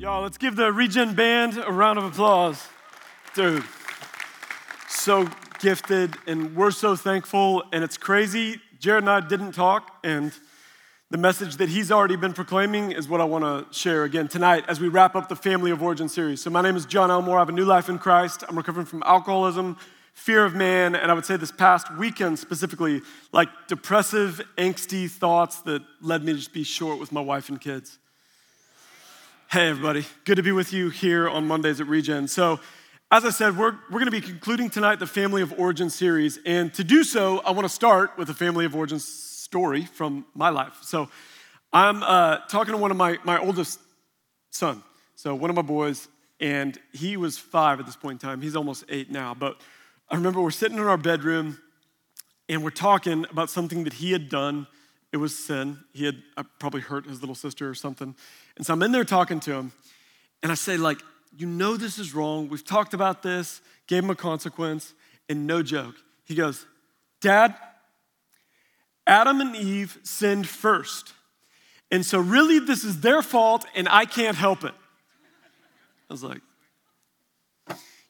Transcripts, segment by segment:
Y'all, let's give the Regen Band a round of applause. Dude, so gifted, and we're so thankful, and it's crazy. Jared and I didn't talk, and the message that he's already been proclaiming is what I want to share again tonight as we wrap up the Family of Origin series. So, my name is John Elmore. I have a new life in Christ. I'm recovering from alcoholism, fear of man, and I would say this past weekend specifically, like depressive, angsty thoughts that led me to just be short with my wife and kids. Hey, everybody. Good to be with you here on Mondays at Regen. So, as I said, we're, we're going to be concluding tonight the Family of Origin series. And to do so, I want to start with a Family of Origin story from my life. So, I'm uh, talking to one of my, my oldest son, so one of my boys, and he was five at this point in time. He's almost eight now. But I remember we're sitting in our bedroom and we're talking about something that he had done. It was sin. He had uh, probably hurt his little sister or something. And so I'm in there talking to him, and I say, like, you know this is wrong. We've talked about this, gave him a consequence, and no joke. He goes, Dad, Adam and Eve sinned first. And so really this is their fault, and I can't help it. I was like,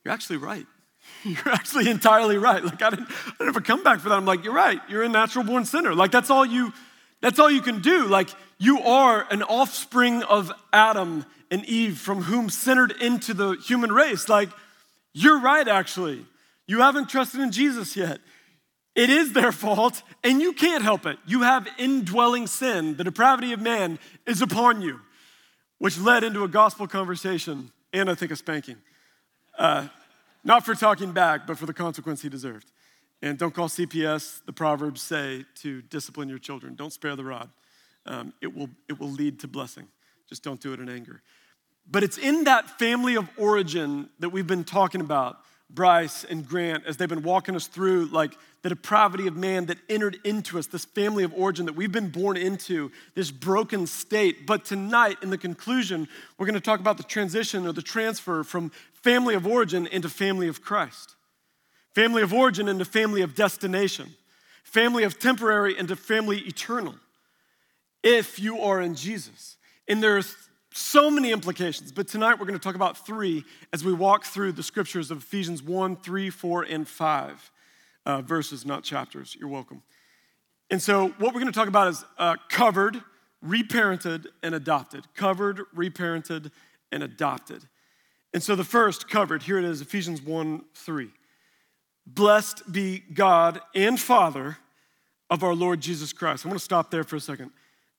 You're actually right. You're actually entirely right. Like I didn't, I didn't have a comeback for that. I'm like, you're right. You're a natural born sinner. Like that's all you, that's all you can do. Like you are an offspring of Adam and Eve from whom centered into the human race. Like, you're right, actually. You haven't trusted in Jesus yet. It is their fault, and you can't help it. You have indwelling sin. The depravity of man is upon you, which led into a gospel conversation and I think a spanking. Uh, not for talking back, but for the consequence he deserved. And don't call CPS, the Proverbs say, to discipline your children. Don't spare the rod um, it, will, it will lead to blessing. Just don't do it in anger. But it's in that family of origin that we've been talking about, Bryce and Grant, as they've been walking us through, like the depravity of man that entered into us, this family of origin that we've been born into, this broken state. But tonight, in the conclusion, we're going to talk about the transition or the transfer from family of origin into family of Christ, family of origin into family of destination, family of temporary into family eternal if you are in Jesus. And there's so many implications, but tonight we're going to talk about three as we walk through the scriptures of Ephesians 1, 3, 4, and 5 uh, verses, not chapters. You're welcome. And so, what we're going to talk about is uh, covered, reparented, and adopted. Covered, reparented, and adopted. And so, the first, covered, here it is Ephesians 1, 3. Blessed be God and Father of our Lord Jesus Christ. I want to stop there for a second.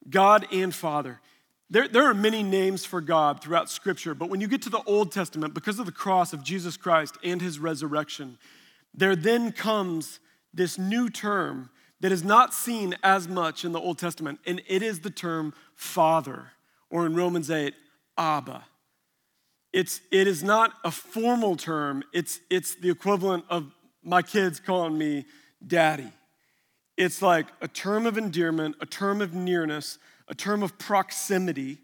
God and Father. There, there are many names for God throughout Scripture, but when you get to the Old Testament, because of the cross of Jesus Christ and his resurrection, there then comes this new term that is not seen as much in the Old Testament, and it is the term Father, or in Romans 8, Abba. It's, it is not a formal term, it's, it's the equivalent of my kids calling me daddy. It's like a term of endearment, a term of nearness, a term of proximity,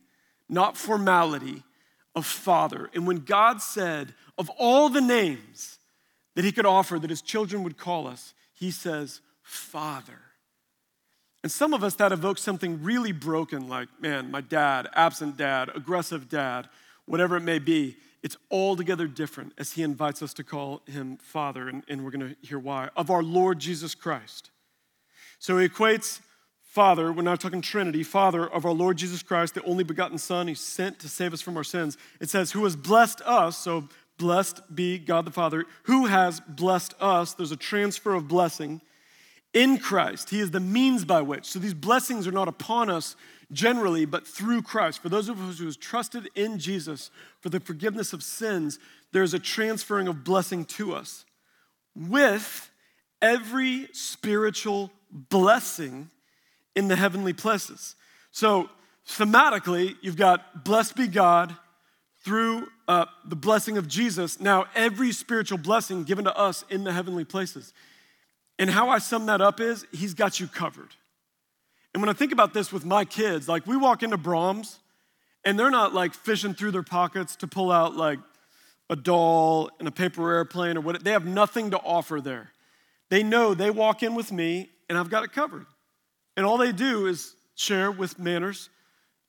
not formality, of father. And when God said, of all the names that he could offer that his children would call us, he says, Father. And some of us, that evokes something really broken, like, man, my dad, absent dad, aggressive dad, whatever it may be. It's altogether different as he invites us to call him Father, and, and we're gonna hear why, of our Lord Jesus Christ. So he equates Father, we're not talking Trinity, Father of our Lord Jesus Christ, the only begotten Son, He's sent to save us from our sins. It says, Who has blessed us, so blessed be God the Father, who has blessed us. There's a transfer of blessing in Christ. He is the means by which. So these blessings are not upon us generally, but through Christ. For those of us who have trusted in Jesus for the forgiveness of sins, there's a transferring of blessing to us with every spiritual blessing in the heavenly places. So, thematically, you've got blessed be God through uh, the blessing of Jesus. Now, every spiritual blessing given to us in the heavenly places. And how I sum that up is, He's got you covered. And when I think about this with my kids, like we walk into Braum's and they're not like fishing through their pockets to pull out like a doll and a paper airplane or what, they have nothing to offer there. They know they walk in with me and I've got it covered. And all they do is share with manners,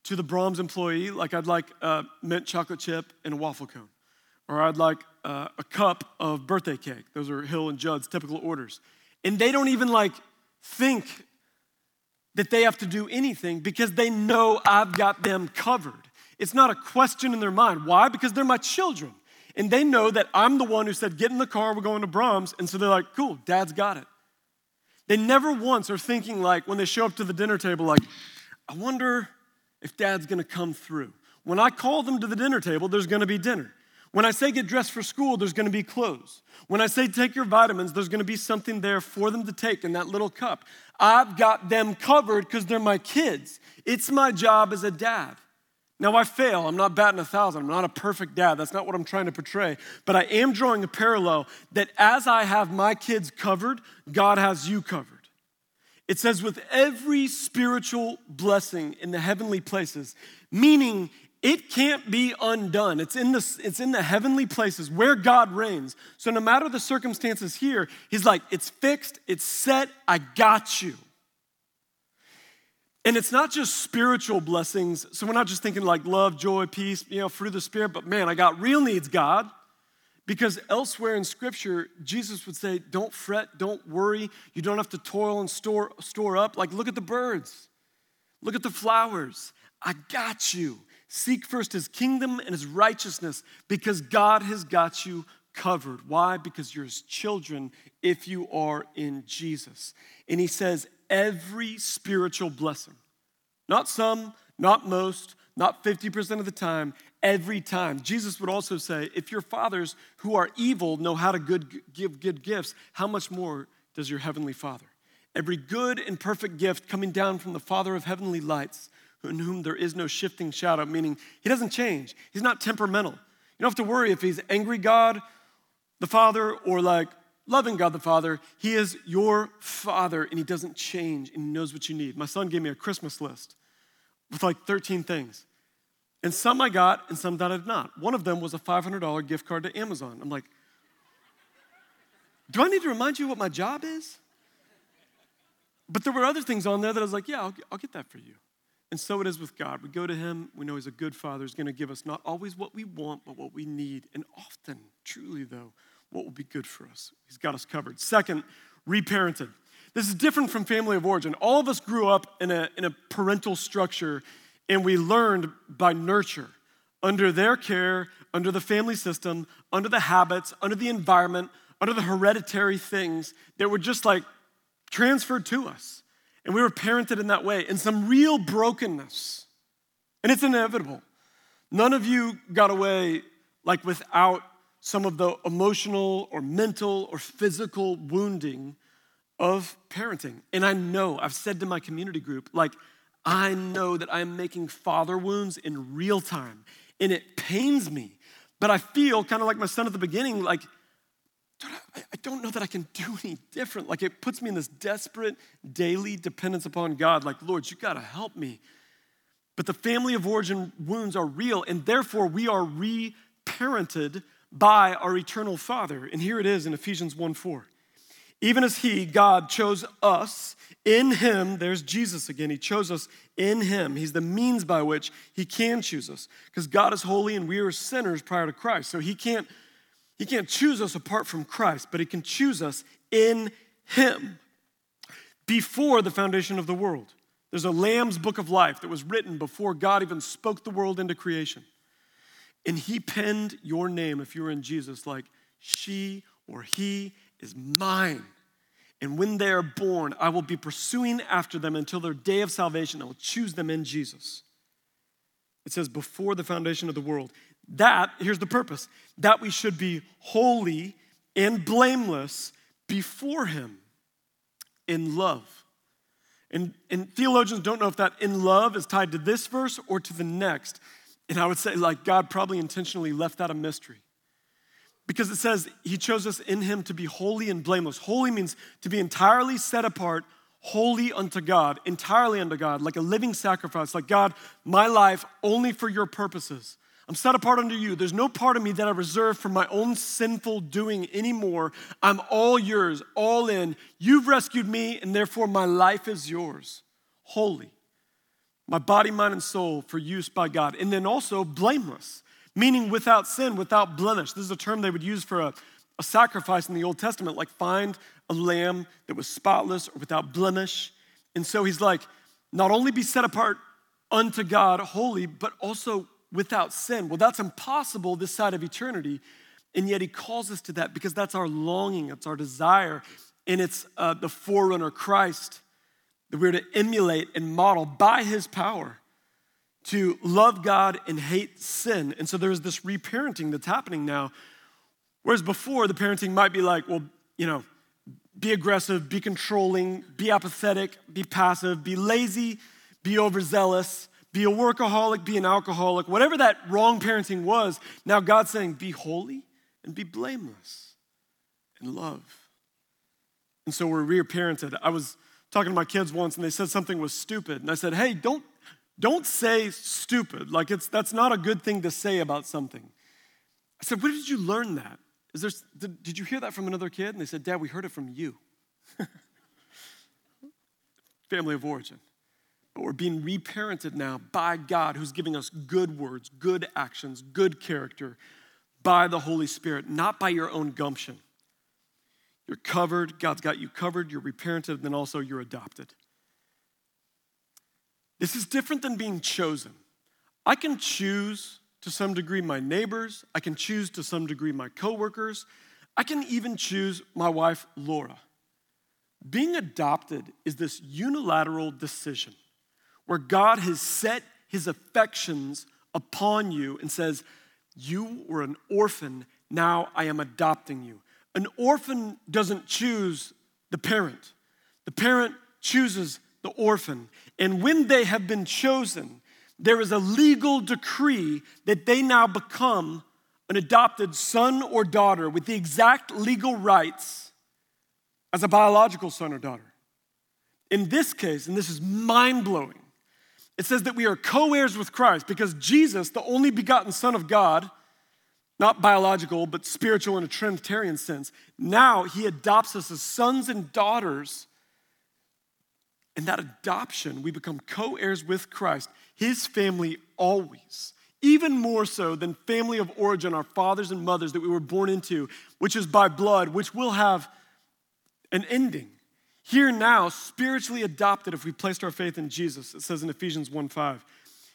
to the Braum's employee, like I'd like a mint chocolate chip and a waffle cone, or I'd like uh, a cup of birthday cake. Those are Hill and Judd's typical orders. And they don't even like think that they have to do anything because they know I've got them covered. It's not a question in their mind. Why? Because they're my children. And they know that I'm the one who said, Get in the car, we're going to Braum's. And so they're like, Cool, dad's got it. They never once are thinking, like, when they show up to the dinner table, like, I wonder if dad's gonna come through. When I call them to the dinner table, there's gonna be dinner. When I say get dressed for school, there's gonna be clothes. When I say take your vitamins, there's gonna be something there for them to take in that little cup. I've got them covered because they're my kids. It's my job as a dad. Now, I fail. I'm not batting a thousand. I'm not a perfect dad. That's not what I'm trying to portray. But I am drawing a parallel that as I have my kids covered, God has you covered. It says, with every spiritual blessing in the heavenly places, meaning it can't be undone. It's in, the, it's in the heavenly places where God reigns. So no matter the circumstances here, He's like, it's fixed, it's set, I got you. And it's not just spiritual blessings. So we're not just thinking like love, joy, peace, you know, fruit of the Spirit, but man, I got real needs, God. Because elsewhere in Scripture, Jesus would say, Don't fret, don't worry. You don't have to toil and store, store up. Like, look at the birds, look at the flowers. I got you. Seek first his kingdom and his righteousness because God has got you covered. Why? Because you're his children if you are in Jesus. And he says, every spiritual blessing, not some, not most, not 50% of the time, every time. Jesus would also say, if your fathers who are evil know how to good, give good gifts, how much more does your heavenly Father? Every good and perfect gift coming down from the Father of heavenly lights in whom there is no shifting shadow, meaning he doesn't change. He's not temperamental. You don't have to worry if he's angry God, the Father, or like loving God the Father. He is your Father and he doesn't change and he knows what you need. My son gave me a Christmas list with like 13 things. And some I got and some that I did not. One of them was a $500 gift card to Amazon. I'm like, do I need to remind you what my job is? But there were other things on there that I was like, yeah, I'll, I'll get that for you. And so it is with God. We go to Him, we know He's a good Father. He's going to give us not always what we want, but what we need. And often, truly though, what will be good for us. He's got us covered. Second, reparented. This is different from family of origin. All of us grew up in a, in a parental structure, and we learned by nurture, under their care, under the family system, under the habits, under the environment, under the hereditary things that were just like transferred to us. And we were parented in that way, in some real brokenness. And it's inevitable. None of you got away like without some of the emotional or mental or physical wounding of parenting. And I know, I've said to my community group, like, I know that I'm making father wounds in real time, and it pains me. But I feel kind of like my son at the beginning, like, I don't know that I can do any different. Like it puts me in this desperate daily dependence upon God. Like, Lord, you got to help me. But the family of origin wounds are real, and therefore we are reparented by our eternal Father. And here it is in Ephesians 1 4. Even as He, God, chose us in Him, there's Jesus again. He chose us in Him. He's the means by which He can choose us. Because God is holy and we are sinners prior to Christ. So He can't he can't choose us apart from Christ, but He can choose us in Him before the foundation of the world. There's a Lamb's book of life that was written before God even spoke the world into creation. And He penned your name, if you were in Jesus, like she or he is mine. And when they are born, I will be pursuing after them until their day of salvation. I will choose them in Jesus. It says, before the foundation of the world. That, here's the purpose, that we should be holy and blameless before Him in love. And, and theologians don't know if that in love is tied to this verse or to the next. And I would say, like, God probably intentionally left that a mystery. Because it says He chose us in Him to be holy and blameless. Holy means to be entirely set apart, holy unto God, entirely unto God, like a living sacrifice. Like, God, my life only for your purposes. I'm set apart unto you. There's no part of me that I reserve for my own sinful doing anymore. I'm all yours, all in. You've rescued me, and therefore my life is yours. Holy. my body, mind, and soul for use by God. And then also blameless, meaning without sin, without blemish. This is a term they would use for a, a sacrifice in the Old Testament, like find a lamb that was spotless or without blemish. And so he's like, not only be set apart unto God holy, but also without sin. Well, that's impossible this side of eternity. And yet he calls us to that because that's our longing, it's our desire, and it's uh, the forerunner Christ that we're to emulate and model by his power to love God and hate sin. And so there's this reparenting that's happening now. Whereas before, the parenting might be like, well, you know, be aggressive, be controlling, be apathetic, be passive, be lazy, be overzealous, be a workaholic, be an alcoholic, whatever that wrong parenting was. Now God's saying, be holy and be blameless and love. And so we're reparented. I was talking to my kids once and they said something was stupid. And I said, hey, don't, don't say stupid. Like it's, that's not a good thing to say about something. I said, where did you learn that? Is there, did, did you hear that from another kid? And they said, Dad, we heard it from you. Family of origin. But we're being reparented now by God who's giving us good words, good actions, good character by the Holy Spirit, not by your own gumption. You're covered, God's got you covered, you're reparented, and then also you're adopted. This is different than being chosen. I can choose to some degree my neighbors, I can choose to some degree my coworkers, I can even choose my wife, Laura. Being adopted is this unilateral decision where God has set his affections upon you and says, You were an orphan, now I am adopting you. An orphan doesn't choose the parent, the parent chooses the orphan. And when they have been chosen, there is a legal decree that they now become an adopted son or daughter with the exact legal rights as a biological son or daughter. In this case, and this is mind blowing, it says that we are co heirs with Christ because Jesus, the only begotten Son of God, not biological, but spiritual in a Trinitarian sense. Now he adopts us as sons and daughters. In that adoption, we become co heirs with Christ, his family always. Even more so than family of origin, our fathers and mothers that we were born into, which is by blood, which will have an ending. Here now, spiritually adopted if we placed our faith in Jesus. It says in Ephesians 1 5,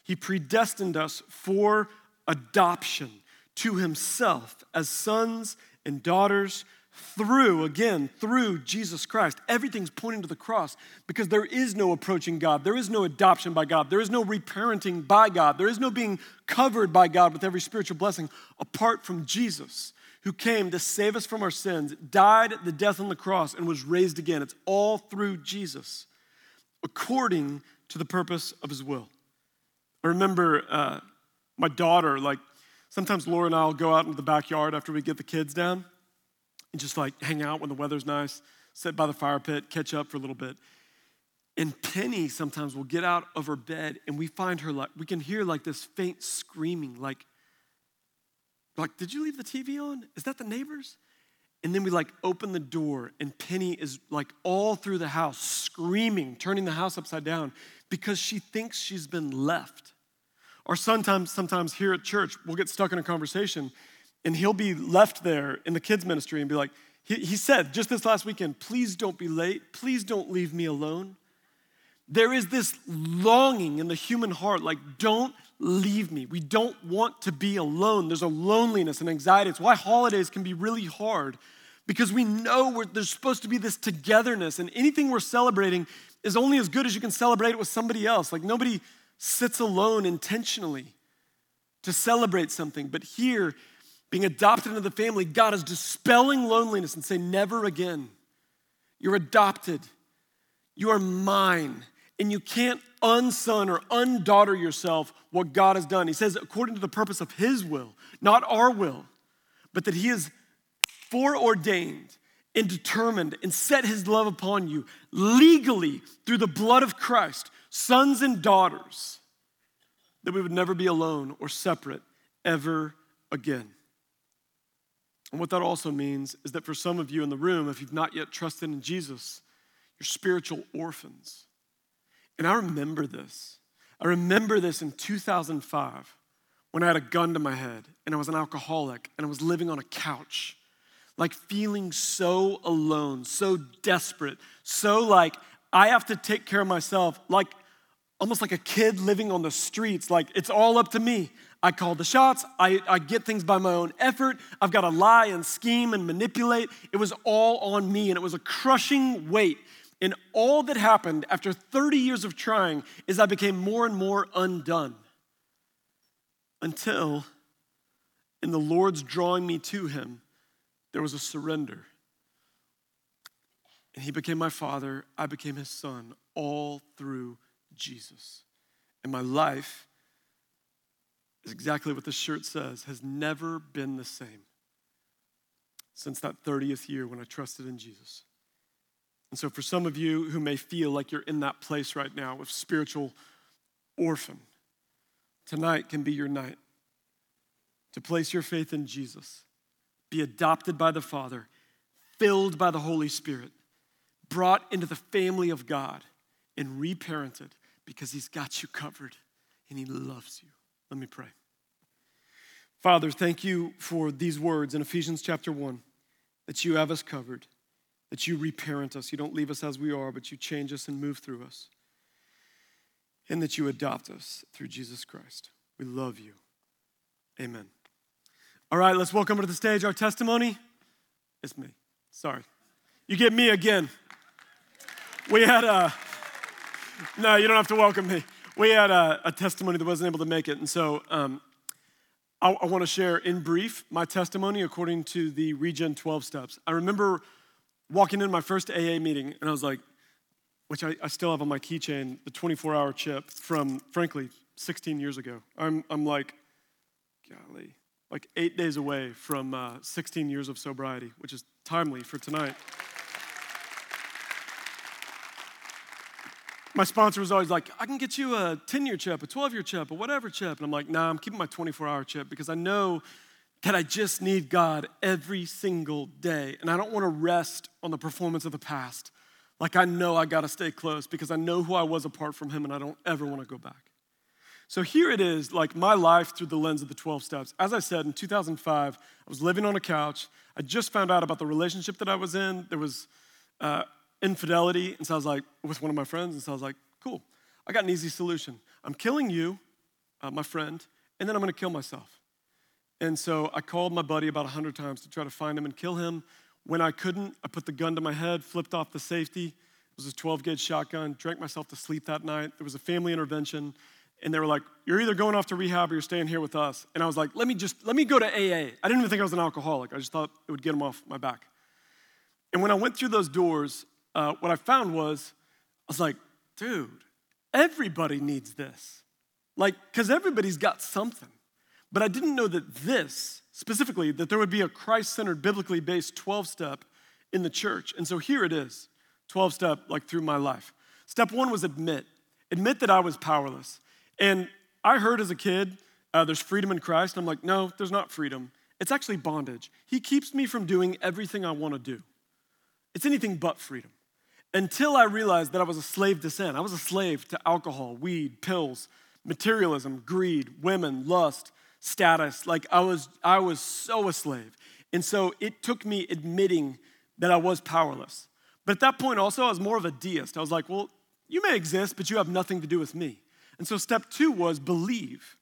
He predestined us for adoption to himself as sons and daughters through, again, through Jesus Christ. Everything's pointing to the cross because there is no approaching God. There is no adoption by God. There is no reparenting by God. There is no being covered by God with every spiritual blessing apart from Jesus, who came to save us from our sins, died the death on the cross, and was raised again. It's all through Jesus, according to the purpose of his will. I remember uh, my daughter, like, Sometimes Laura and I will go out into the backyard after we get the kids down and just like hang out when the weather's nice, sit by the fire pit, catch up for a little bit. And Penny sometimes will get out of her bed and we find her like, we can hear like this faint screaming, like, like, did you leave the TV on? Is that the neighbors? And then we like open the door, and Penny is like all through the house screaming, turning the house upside down because she thinks she's been left. Or sometimes, sometimes here at church, we'll get stuck in a conversation and he'll be left there in the kids' ministry and be like, he, he said just this last weekend, please don't be late. Please don't leave me alone. There is this longing in the human heart, like, don't leave me. We don't want to be alone. There's a loneliness and anxiety. It's why holidays can be really hard because we know there's supposed to be this togetherness, and anything we're celebrating is only as good as you can celebrate it with somebody else. Like, nobody sits alone intentionally to celebrate something. But here, being adopted into the family, God is dispelling loneliness and saying, Never again. You're adopted. You are mine. And you can't unson or undaughter yourself what God has done. He says, according to the purpose of His will, not our will, but that He has foreordained and determined and set His love upon you legally through the blood of Christ sons and daughters, that we would never be alone or separate ever again. And what that also means is that for some of you in the room, if you've not yet trusted in Jesus, you're spiritual orphans. And I remember this. I remember this in 2005 when I had a gun to my head and I was an alcoholic and I was living on a couch, like feeling so alone, so desperate, so like I have to take care of myself, like almost like a kid living on the streets, like it's all up to me. I call the shots, I, I get things by my own effort, I've got to lie and scheme and manipulate. It was all on me, and it was a crushing weight. And all that happened after 30 years of trying is I became more and more undone until, in the Lord's drawing me to Him, there was a surrender. And He became my father, I became His son, all through Jesus. And my life is exactly what the shirt says has never been the same since that 30th year when I trusted in Jesus. And so, for some of you who may feel like you're in that place right now of spiritual orphan, tonight can be your night to place your faith in Jesus, be adopted by the Father, filled by the Holy Spirit, brought into the family of God, and reparented because He's got you covered and He loves you. Let me pray. Father, thank you for these words in Ephesians chapter 1 that you have us covered, that you reparent us. You don't leave us as we are, but you change us and move through us, and that you adopt us through Jesus Christ. We love you. Amen. All right, let's welcome to the stage our testimony. It's me. Sorry. You get me again. We had a, no, you don't have to welcome me. We had a, a testimony that wasn't able to make it. And so um, I, I want to share in brief my testimony according to the Regen 12 steps. I remember walking in my first AA meeting, and I was like, which I, I still have on my keychain, the 24 hour chip from, frankly, 16 years ago. I'm, I'm like, golly, like eight days away from uh, 16 years of sobriety, which is timely for tonight. my sponsor was always like, I can get you a 10 year chip, a 12 year chip, a whatever chip. And I'm like, nah, I'm keeping my 24 hour chip because I know that I just need God every single day. And I don't want to rest on the performance of the past. Like, I know I got to stay close because I know who I was apart from Him and I don't ever want to go back. So here it is, like my life through the lens of the 12 steps. As I said, in 2005, I was living on a couch. I just found out about the relationship that I was in. There was, uh, infidelity. And so I was like, with one of my friends, and so I was like, cool, I got an easy solution. I'm killing you, uh, my friend, and then I'm gonna kill myself. And so I called my buddy about 100 times to try to find him and kill him. When I couldn't, I put the gun to my head, flipped off the safety. It was a 12 gauge shotgun, drank myself to sleep that night. There was a family intervention, and they were like, You're either going off to rehab or you're staying here with us. And I was like, Let me just, let me go to AA. I didn't even think I was an alcoholic. I just thought it would get him off my back. And when I went through those doors, uh, what I found was, I was like, dude, everybody needs this. Like, because everybody's got something. But I didn't know that this, specifically, that there would be a Christ centered, biblically based 12 step in the church. And so here it is 12 step, like through my life. Step one was admit, admit that I was powerless. And I heard as a kid, uh, there's freedom in Christ. And I'm like, no, there's not freedom. It's actually bondage. He keeps me from doing everything I want to do. It's anything but freedom until I realized that I was a slave to sin. I was a slave to alcohol, weed, pills, materialism, greed, women, lust, status. Like I was, I was so a slave. And so it took me admitting that I was powerless. But at that point, also, I was more of a deist. I was like, well, you may exist, but you have nothing to do with me. And so step two was believe.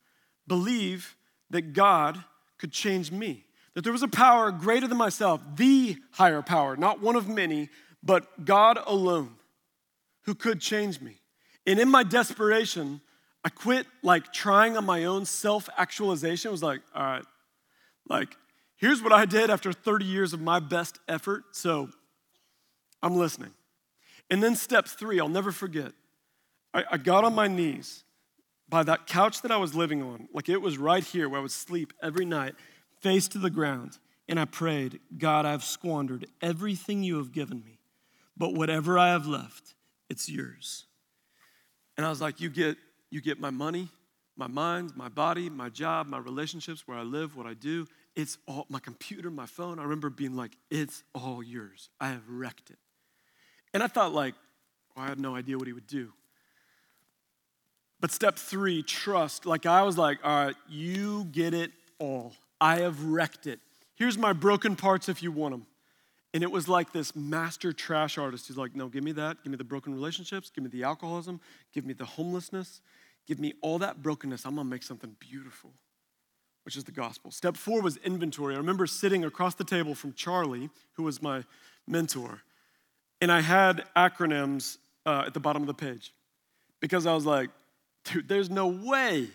Believe that God could change me, that there was a power greater than myself, the higher power, not one of many, but God alone who could change me. And in my desperation, I quit like trying on my own self actualization. Was like, all right, like, here's what I did after 30 years of my best effort. So I'm listening. And then step three, I'll never forget. I, I got on my knees by that couch that I was living on, like it was right here where I would sleep every night, face to the ground. And I prayed, God, I've squandered everything you have given me but whatever I have left, it's yours. And I was like, You get, you get my money, my mind, my body, my job, my relationships, where I live, what I do. It's all my computer, my phone. I remember being like, It's all yours. I have wrecked it. And I thought, like, well, I had no idea what he would do. But step three, trust. Like I was like, all right, you get it all. I have wrecked it. Here's my broken parts if you want them. And it was like this master trash artist He's like, no, give me that. Give me the broken relationships. Give me the alcoholism. Give me the homelessness. Give me all that brokenness. I'm going to make something beautiful, which is the gospel. Step four was inventory. I remember sitting across the table from Charlie, who was my mentor, and I had acronyms uh, at the bottom of the page because I was like, dude, there's no way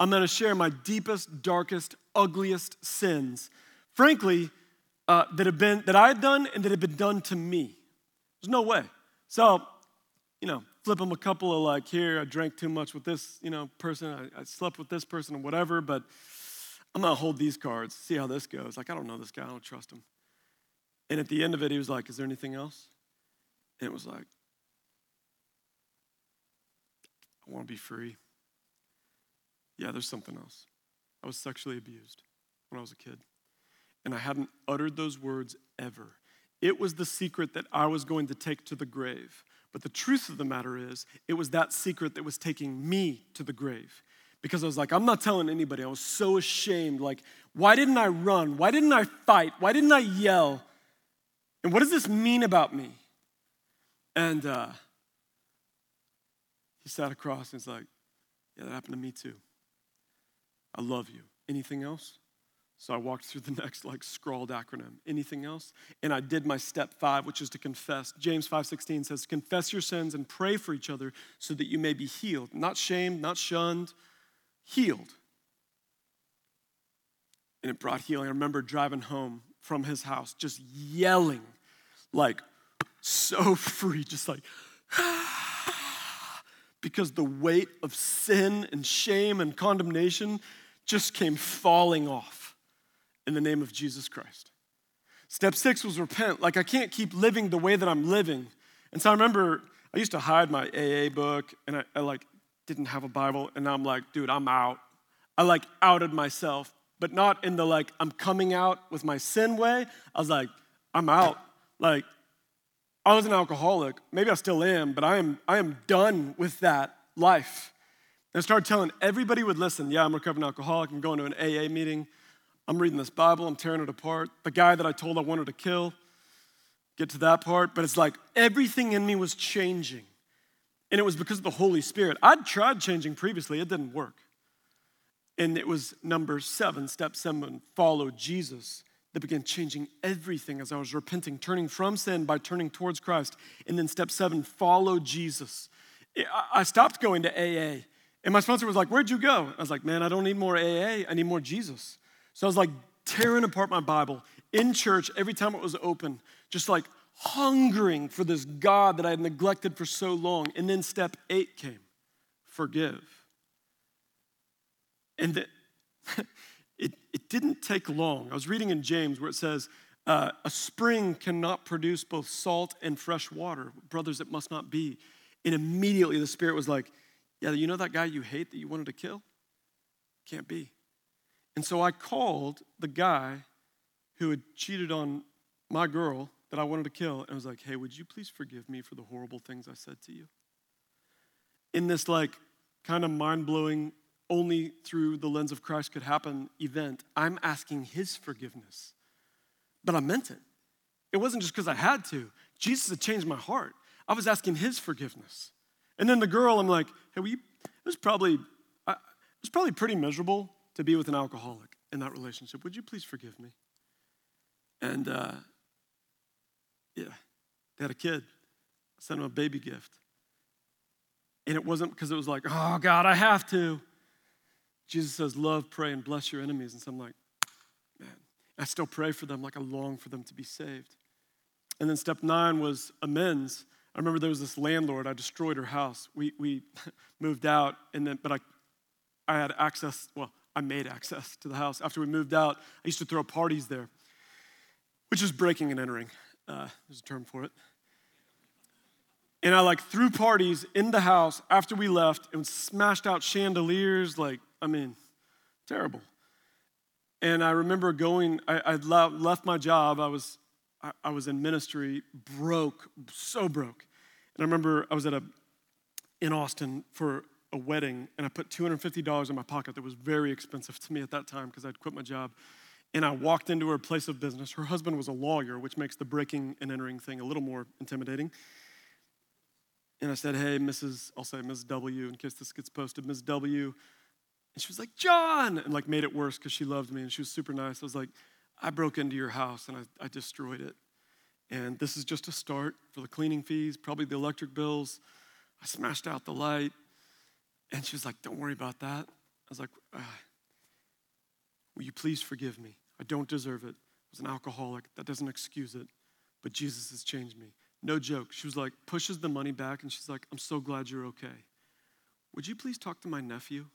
I'm going to share my deepest, darkest, ugliest sins. Frankly, uh, that have been that I had done and that had been done to me. There's no way. So, you know, flip them a couple of like, here, I drank too much with this, you know, person, I, I slept with this person or whatever, but I'm gonna hold these cards, see how this goes. Like, I don't know this guy, I don't trust him. And at the end of it, he was like, Is there anything else? And it was like, I wanna be free. Yeah, there's something else. I was sexually abused when I was a kid and I hadn't uttered those words ever. It was the secret that I was going to take to the grave. But the truth of the matter is, it was that secret that was taking me to the grave. Because I was like, I'm not telling anybody. I was so ashamed. Like, why didn't I run? Why didn't I fight? Why didn't I yell? And what does this mean about me? And uh, he sat across and he's like, Yeah, that happened to me too. I love you. Anything else? So I walked through the next like scrawled acronym. Anything else? And I did my step 5, which is to confess. James 5:16 says, "Confess your sins and pray for each other so that you may be healed, not shamed, not shunned, healed." And it brought healing. I remember driving home from his house just yelling like so free just like because the weight of sin and shame and condemnation just came falling off in the name of Jesus Christ. Step six was repent. Like, I can't keep living the way that I'm living. And so I remember I used to hide my AA book and I, I like didn't have a Bible. And I'm like, dude, I'm out. I like outed myself, but not in the like, I'm coming out with my sin way. I was like, I'm out. Like, I was an alcoholic. Maybe I still am, but I am, I am done with that life. And I started telling everybody would listen, yeah, I'm a recovering alcoholic. I'm going to an AA meeting. I'm reading this Bible, I'm tearing it apart. The guy that I told I wanted to kill, get to that part, but it's like everything in me was changing. And it was because of the Holy Spirit. I'd tried changing previously, it didn't work. And it was number seven, step seven, follow Jesus, that began changing everything as I was repenting, turning from sin by turning towards Christ. And then step seven, follow Jesus. I stopped going to AA. And my sponsor was like, Where'd you go? I was like, Man, I don't need more AA, I need more Jesus. So I was like tearing apart my Bible in church every time it was open, just like hungering for this God that I had neglected for so long. And then step eight came forgive. And the, it, it didn't take long. I was reading in James where it says, uh, A spring cannot produce both salt and fresh water. Brothers, it must not be. And immediately the Spirit was like, Yeah, you know that guy you hate that you wanted to kill? Can't be. And so I called the guy who had cheated on my girl that I wanted to kill and I was like, hey, would you please forgive me for the horrible things I said to you? In this, like, kind of mind blowing, only through the lens of Christ could happen event, I'm asking his forgiveness. But I meant it. It wasn't just because I had to. Jesus had changed my heart. I was asking his forgiveness. And then the girl, I'm like, hey, we, it was probably, it was probably pretty miserable to be with an alcoholic in that relationship. Would you please forgive me? And uh, yeah, they had a kid. I sent him a baby gift. And it wasn't because it was like, oh God, I have to. Jesus says, love, pray, and bless your enemies. And so I'm like, man, I still pray for them like I long for them to be saved. And then step nine was amends. I remember there was this landlord, I destroyed her house. We, we moved out, and then, but I, I had access, well, I made access to the house. After we moved out, I used to throw parties there, which is breaking and entering. Uh, there's a term for it. And I like threw parties in the house after we left and smashed out chandeliers. Like, I mean, terrible. And I remember going, I, I left my job. I was, I, I was in ministry, broke, so broke. And I remember I was at a, in Austin for a wedding, and I put $250 in my pocket that was very expensive to me at that time because I'd quit my job. And I walked into her place of business. Her husband was a lawyer, which makes the breaking and entering thing a little more intimidating. And I said, Hey, Mrs., I'll say Ms. W in case this gets posted, Ms. W. And she was like, John, and like made it worse because she loved me and she was super nice. I was like, I broke into your house and I, I destroyed it. And this is just a start for the cleaning fees, probably the electric bills. I smashed out the light. And she was like, Don't worry about that. I was like, ah, Will you please forgive me? I don't deserve it. I was an alcoholic. That doesn't excuse it. But Jesus has changed me. No joke. She was like, pushes the money back and she's like, I'm so glad you're okay. Would you please talk to my nephew?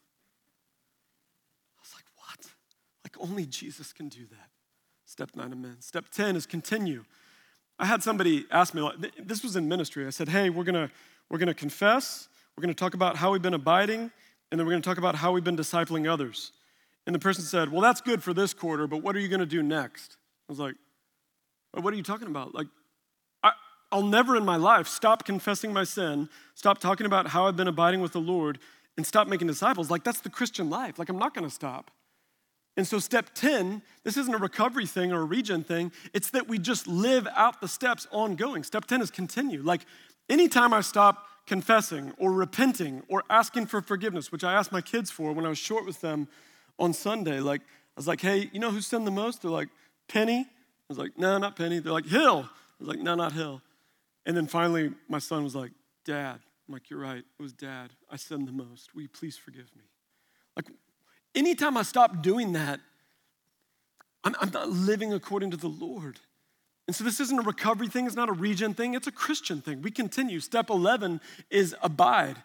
I was like, What? Like, only Jesus can do that. Step nine, amen. Step 10 is continue. I had somebody ask me, this was in ministry. I said, hey, we're gonna, we're gonna confess, we're gonna talk about how we've been abiding, and then we're gonna talk about how we've been discipling others. And the person said, well, that's good for this quarter, but what are you gonna do next? I was like, well, what are you talking about? Like, I, I'll never in my life stop confessing my sin, stop talking about how I've been abiding with the Lord, and stop making disciples. Like, that's the Christian life. Like, I'm not gonna stop. And so, step 10, this isn't a recovery thing or a regen thing. It's that we just live out the steps ongoing. Step 10 is continue. Like, anytime I stop confessing or repenting or asking for forgiveness, which I asked my kids for when I was short with them on Sunday, like, I was like, hey, you know who sinned the most? They're like, Penny. I was like, no, not Penny. They're like, Hill. I was like, no, not Hill. And then finally, my son was like, Dad. I'm like, you're right. It was Dad. I sinned the most. Will you please forgive me? Like, Anytime I stop doing that, I'm, I'm not living according to the Lord. And so this isn't a recovery thing, it's not a regen thing, it's a Christian thing. We continue. Step 11 is abide.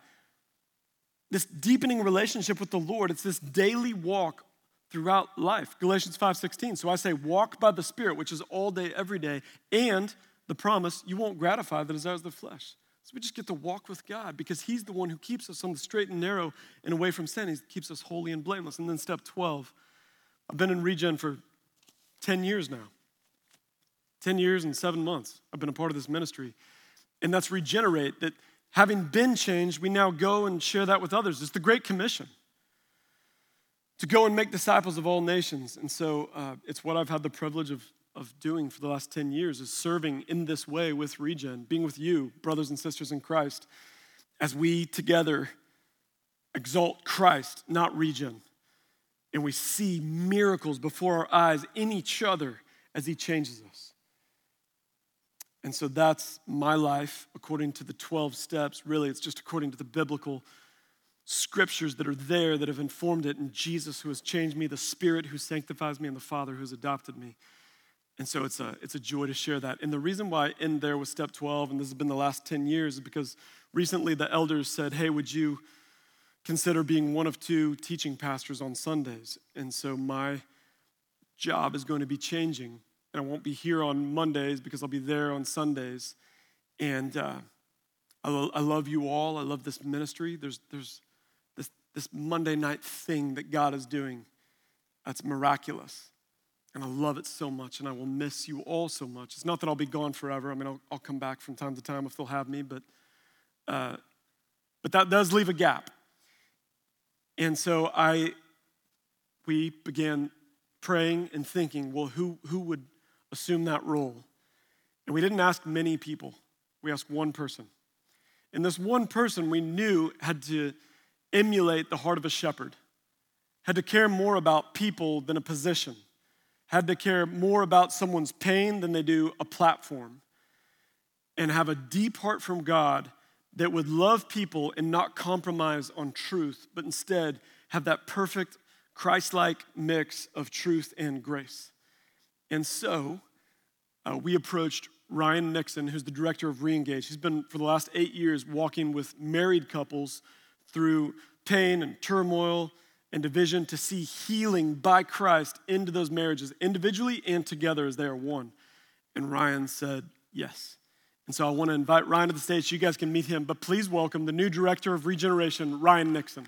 This deepening relationship with the Lord, it's this daily walk throughout life. Galatians 5:16. So I say walk by the Spirit, which is all day every day, and the promise you won't gratify the desires of the flesh. So we just get to walk with God because He's the one who keeps us on the straight and narrow and away from sin. He keeps us holy and blameless. And then step 12, I've been in Regen for 10 years now. 10 years and seven months. I've been a part of this ministry. And that's regenerate, that having been changed, we now go and share that with others. It's the Great Commission to go and make disciples of all nations. And so uh, it's what I've had the privilege of of doing for the last 10 years is serving in this way with Regen, being with you, brothers and sisters in Christ, as we together exalt Christ, not Regen. And we see miracles before our eyes in each other as He changes us. And so that's my life according to the 12 steps. Really, it's just according to the biblical scriptures that are there that have informed it, and Jesus who has changed me, the Spirit who sanctifies me, and the Father who has adopted me. And so it's a, it's a joy to share that. And the reason why in there was step 12, and this has been the last 10 years, is because recently the elders said, hey, would you consider being one of two teaching pastors on Sundays? And so my job is going to be changing. And I won't be here on Mondays because I'll be there on Sundays. And uh, I, lo- I love you all. I love this ministry. There's, there's this, this Monday night thing that God is doing that's miraculous. And I love it so much, and I will miss you all so much. It's not that I'll be gone forever. I mean, I'll, I'll come back from time to time if they'll have me, but, uh, but that does leave a gap. And so I, we began praying and thinking, well, who, who would assume that role? And we didn't ask many people, we asked one person. And this one person we knew had to emulate the heart of a shepherd, had to care more about people than a position had to care more about someone's pain than they do a platform, and have a deep heart from God that would love people and not compromise on truth, but instead have that perfect Christ like mix of truth and grace. And so uh, we approached Ryan Nixon, who's the director of Reengage. He's been, for the last eight years, walking with married couples through pain and turmoil and division to see healing by Christ into those marriages, individually and together as they are one. And Ryan said, Yes. And so I want to invite Ryan to the stage so you guys can meet him. But please welcome the new director of regeneration, Ryan Nixon.